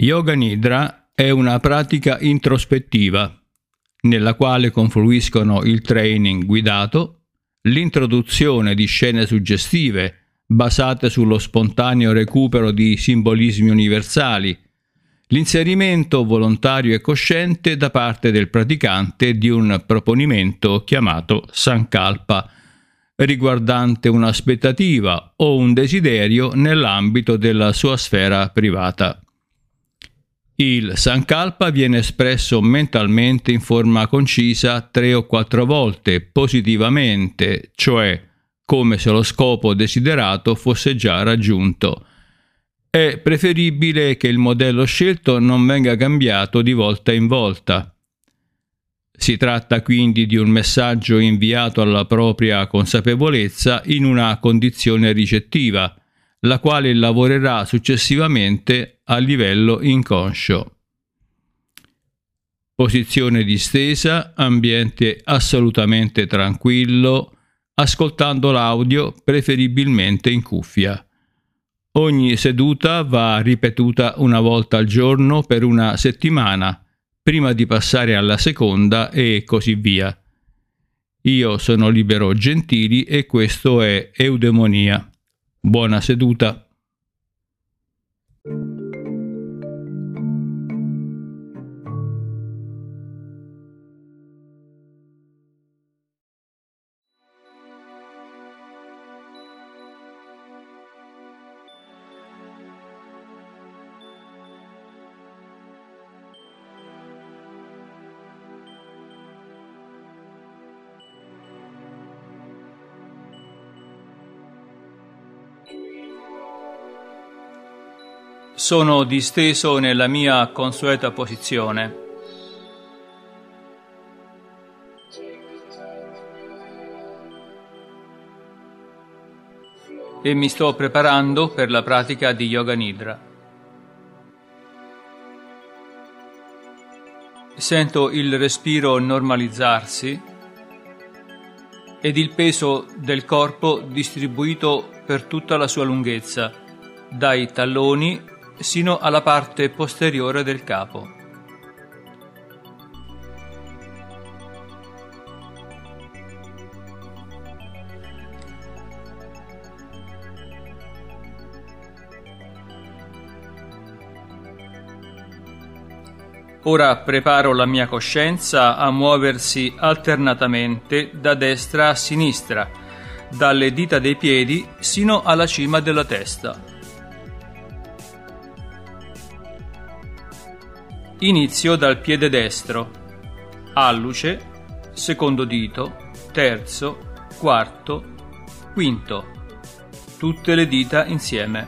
Yoga Nidra è una pratica introspettiva nella quale confluiscono il training guidato, l'introduzione di scene suggestive basate sullo spontaneo recupero di simbolismi universali, l'inserimento volontario e cosciente da parte del praticante di un proponimento chiamato Sankalpa, riguardante un'aspettativa o un desiderio nell'ambito della sua sfera privata. Il Sankalpa viene espresso mentalmente in forma concisa tre o quattro volte positivamente, cioè come se lo scopo desiderato fosse già raggiunto. È preferibile che il modello scelto non venga cambiato di volta in volta. Si tratta quindi di un messaggio inviato alla propria consapevolezza in una condizione ricettiva, la quale lavorerà successivamente a livello inconscio. Posizione distesa, ambiente assolutamente tranquillo, ascoltando l'audio preferibilmente in cuffia. Ogni seduta va ripetuta una volta al giorno per una settimana, prima di passare alla seconda e così via. Io sono libero gentili e questo è eudemonia. Buona seduta. Sono disteso nella mia consueta posizione. E mi sto preparando per la pratica di Yoga Nidra. Sento il respiro normalizzarsi ed il peso del corpo distribuito per tutta la sua lunghezza, dai talloni sino alla parte posteriore del capo. Ora preparo la mia coscienza a muoversi alternatamente da destra a sinistra, dalle dita dei piedi sino alla cima della testa. Inizio dal piede destro, alluce, secondo dito, terzo, quarto, quinto, tutte le dita insieme.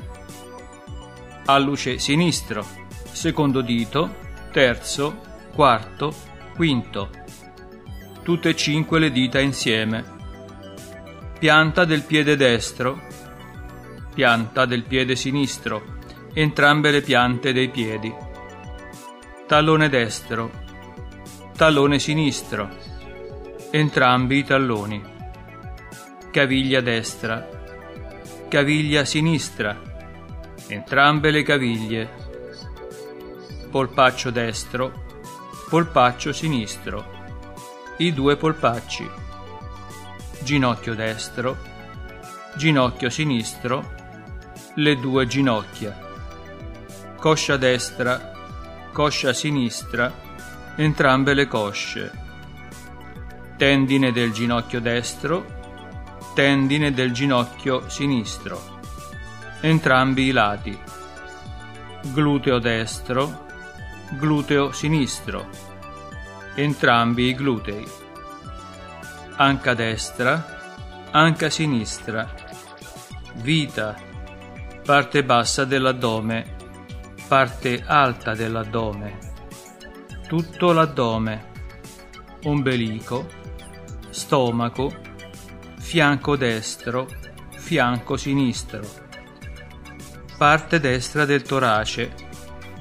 Alluce sinistro, secondo dito, terzo, quarto, quinto, tutte e cinque le dita insieme. Pianta del piede destro, pianta del piede sinistro, entrambe le piante dei piedi tallone destro, tallone sinistro, entrambi i talloni, caviglia destra, caviglia sinistra, entrambe le caviglie, polpaccio destro, polpaccio sinistro, i due polpacci, ginocchio destro, ginocchio sinistro, le due ginocchia, coscia destra, coscia sinistra, entrambe le cosce, tendine del ginocchio destro, tendine del ginocchio sinistro, entrambi i lati, gluteo destro, gluteo sinistro, entrambi i glutei, anca destra, anca sinistra, vita, parte bassa dell'addome parte alta dell'addome, tutto l'addome, ombelico, stomaco, fianco destro, fianco sinistro, parte destra del torace,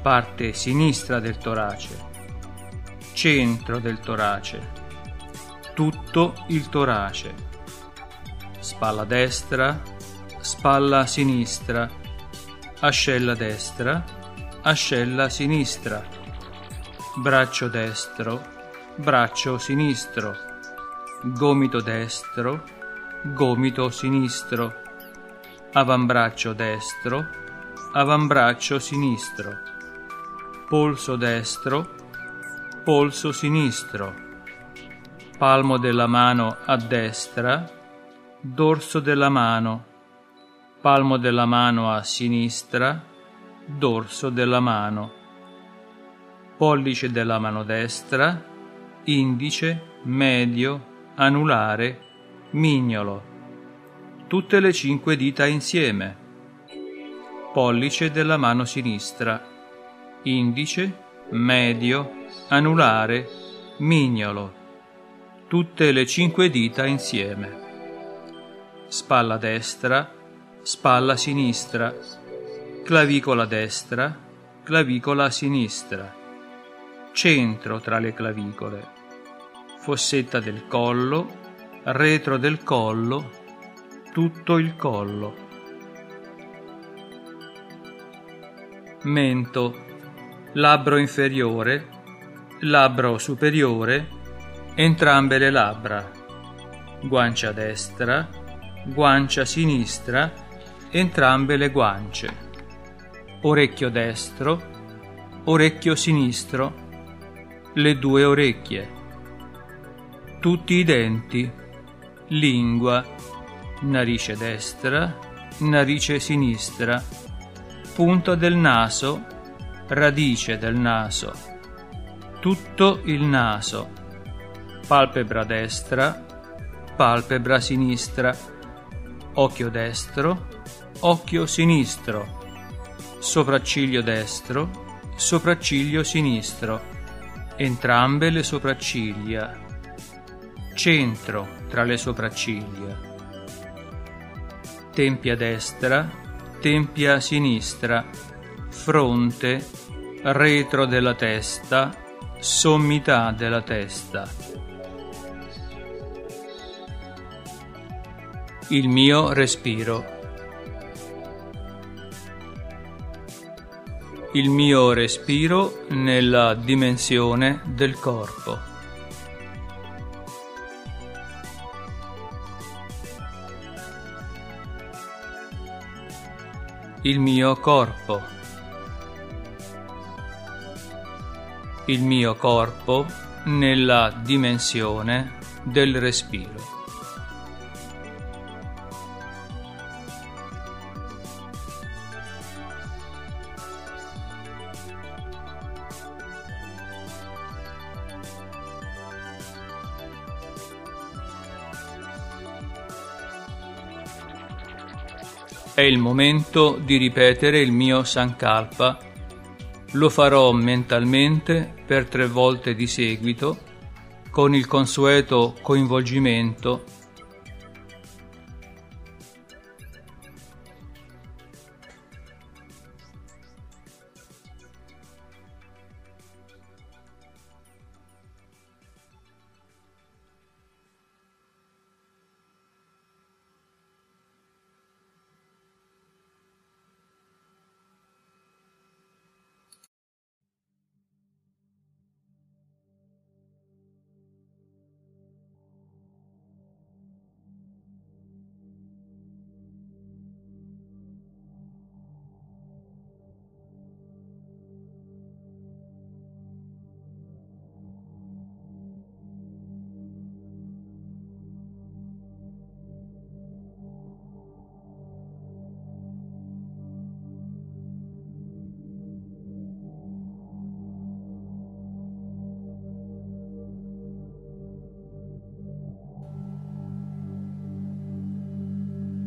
parte sinistra del torace, centro del torace, tutto il torace, spalla destra, spalla sinistra, ascella destra, ascella sinistra, braccio destro, braccio sinistro, gomito destro, gomito sinistro, avambraccio destro, avambraccio sinistro, polso destro, polso sinistro, palmo della mano a destra, dorso della mano, palmo della mano a sinistra, dorso della mano, pollice della mano destra, indice, medio, anulare, mignolo, tutte le cinque dita insieme, pollice della mano sinistra, indice, medio, anulare, mignolo, tutte le cinque dita insieme, spalla destra, spalla sinistra, clavicola destra, clavicola sinistra, centro tra le clavicole, fossetta del collo, retro del collo, tutto il collo. Mento, labbro inferiore, labbro superiore, entrambe le labbra, guancia destra, guancia sinistra, entrambe le guance, orecchio destro, orecchio sinistro, le due orecchie, tutti i denti, lingua, narice destra, narice sinistra, punta del naso, radice del naso, tutto il naso, palpebra destra, palpebra sinistra, occhio destro, occhio sinistro, sopracciglio destro, sopracciglio sinistro, entrambe le sopracciglia, centro tra le sopracciglia, tempia destra, tempia sinistra, fronte, retro della testa, sommità della testa. il mio respiro. Il mio respiro nella dimensione del corpo. Il mio corpo. Il mio corpo nella dimensione del respiro. È il momento di ripetere il mio Sankalpa. Lo farò mentalmente per tre volte di seguito, con il consueto coinvolgimento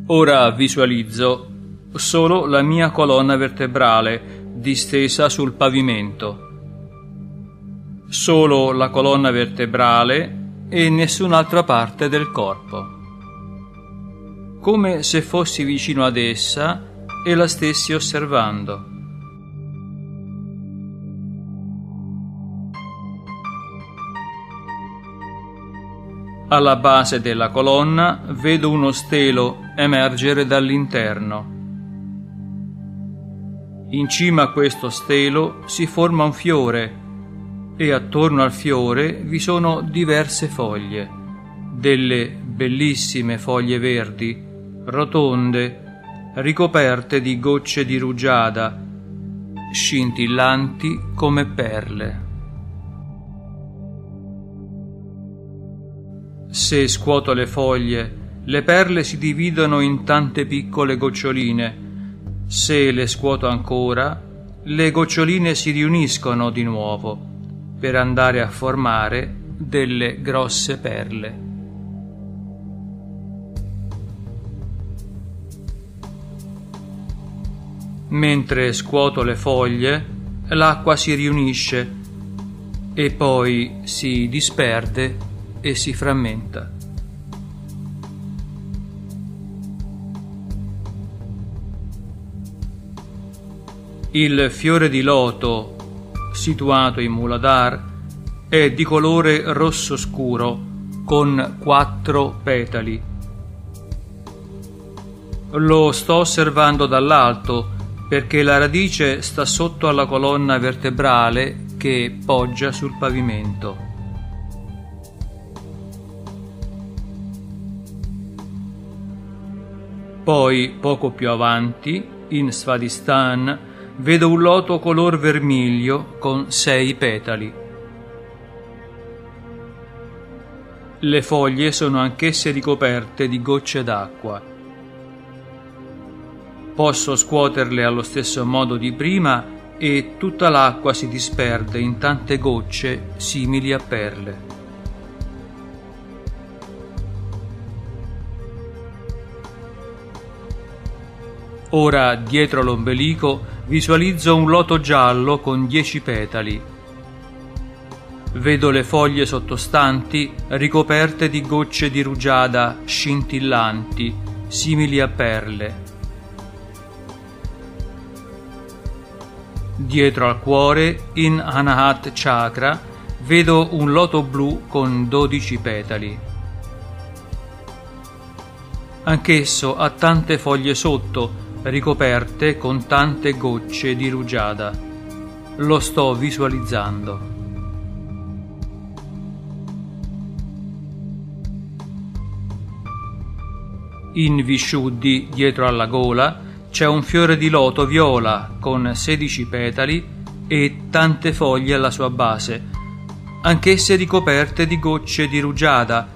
Ora visualizzo solo la mia colonna vertebrale distesa sul pavimento. Solo la colonna vertebrale e nessun'altra parte del corpo. Come se fossi vicino ad essa e la stessi osservando. Alla base della colonna vedo uno stelo emergere dall'interno. In cima a questo stelo si forma un fiore e attorno al fiore vi sono diverse foglie, delle bellissime foglie verdi, rotonde, ricoperte di gocce di rugiada, scintillanti come perle. Se scuoto le foglie, le perle si dividono in tante piccole goccioline. Se le scuoto ancora, le goccioline si riuniscono di nuovo per andare a formare delle grosse perle. Mentre scuoto le foglie, l'acqua si riunisce e poi si disperde e si frammenta. Il fiore di loto, situato in Muladhar, è di colore rosso scuro con quattro petali. Lo sto osservando dall'alto perché la radice sta sotto alla colonna vertebrale che poggia sul pavimento. Poi, poco più avanti, in Svadhistan, vedo un loto color vermiglio con sei petali. Le foglie sono anch'esse ricoperte di gocce d'acqua. Posso scuoterle allo stesso modo di prima e tutta l'acqua si disperde in tante gocce simili a perle. Ora, dietro l'ombelico, visualizzo un loto giallo con dieci petali. Vedo le foglie sottostanti ricoperte di gocce di rugiada scintillanti, simili a perle. Dietro al cuore, in Anahat Chakra, vedo un loto blu con dodici petali. Anch'esso ha tante foglie sotto, ricoperte con tante gocce di rugiada. Lo sto visualizzando. In Vishuddhi, dietro alla gola, c'è un fiore di loto viola con 16 petali e tante foglie alla sua base, anch'esse ricoperte di gocce di rugiada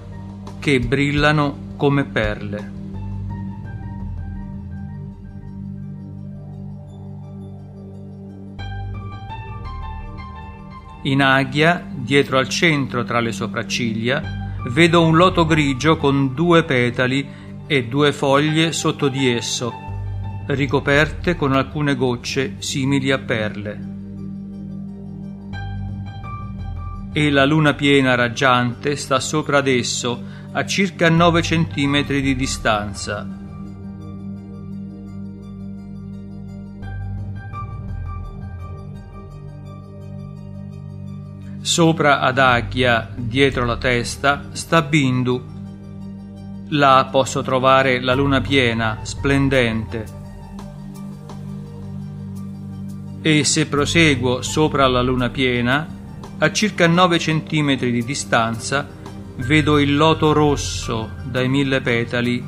che brillano come perle. In aghia, dietro al centro tra le sopracciglia, vedo un loto grigio con due petali e due foglie sotto di esso, ricoperte con alcune gocce simili a perle. E la luna piena raggiante sta sopra ad esso, a circa 9 centimetri di distanza, Sopra ad Aghia, dietro la testa, sta Bindu. Là posso trovare la luna piena, splendente. E se proseguo sopra la luna piena, a circa 9 centimetri di distanza, vedo il loto rosso dai mille petali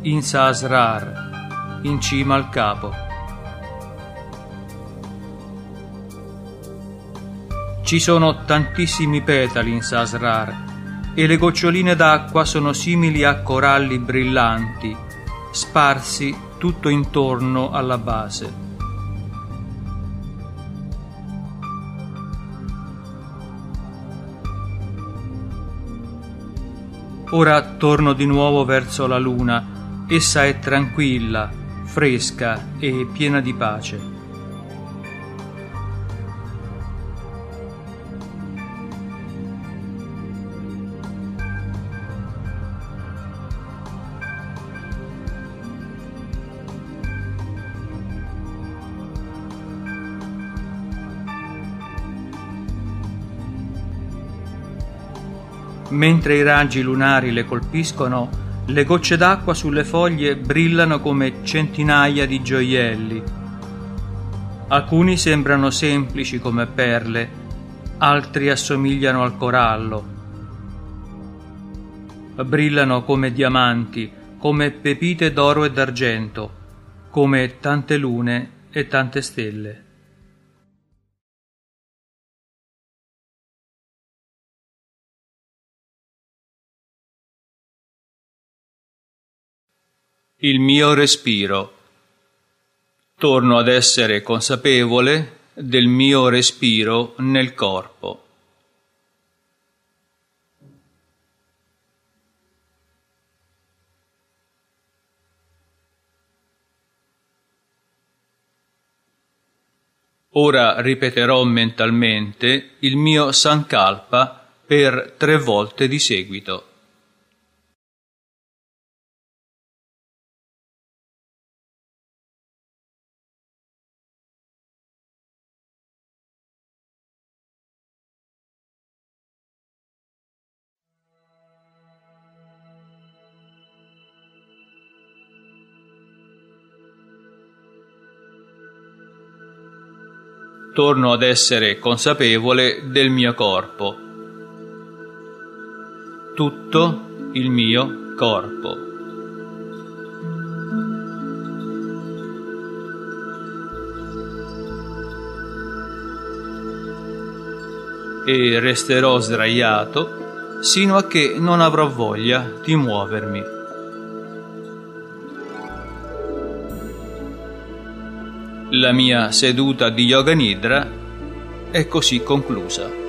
in Sasrar, in cima al capo. Ci sono tantissimi petali in Sasrar e le goccioline d'acqua sono simili a coralli brillanti, sparsi tutto intorno alla base. Ora torno di nuovo verso la luna. Essa è tranquilla, fresca e piena di pace. Mentre i raggi lunari le colpiscono, le gocce d'acqua sulle foglie brillano come centinaia di gioielli. Alcuni sembrano semplici come perle, altri assomigliano al corallo. Brillano come diamanti, come pepite d'oro e d'argento, come tante lune e tante stelle. Il mio respiro. Torno ad essere consapevole del mio respiro nel corpo. Ora ripeterò mentalmente il mio Sankalpa per tre volte di seguito. Torno ad essere consapevole del mio corpo. Tutto il mio corpo. E resterò sdraiato sino a che non avrò voglia di muovermi. La mia seduta di Yoga Nidra è così conclusa.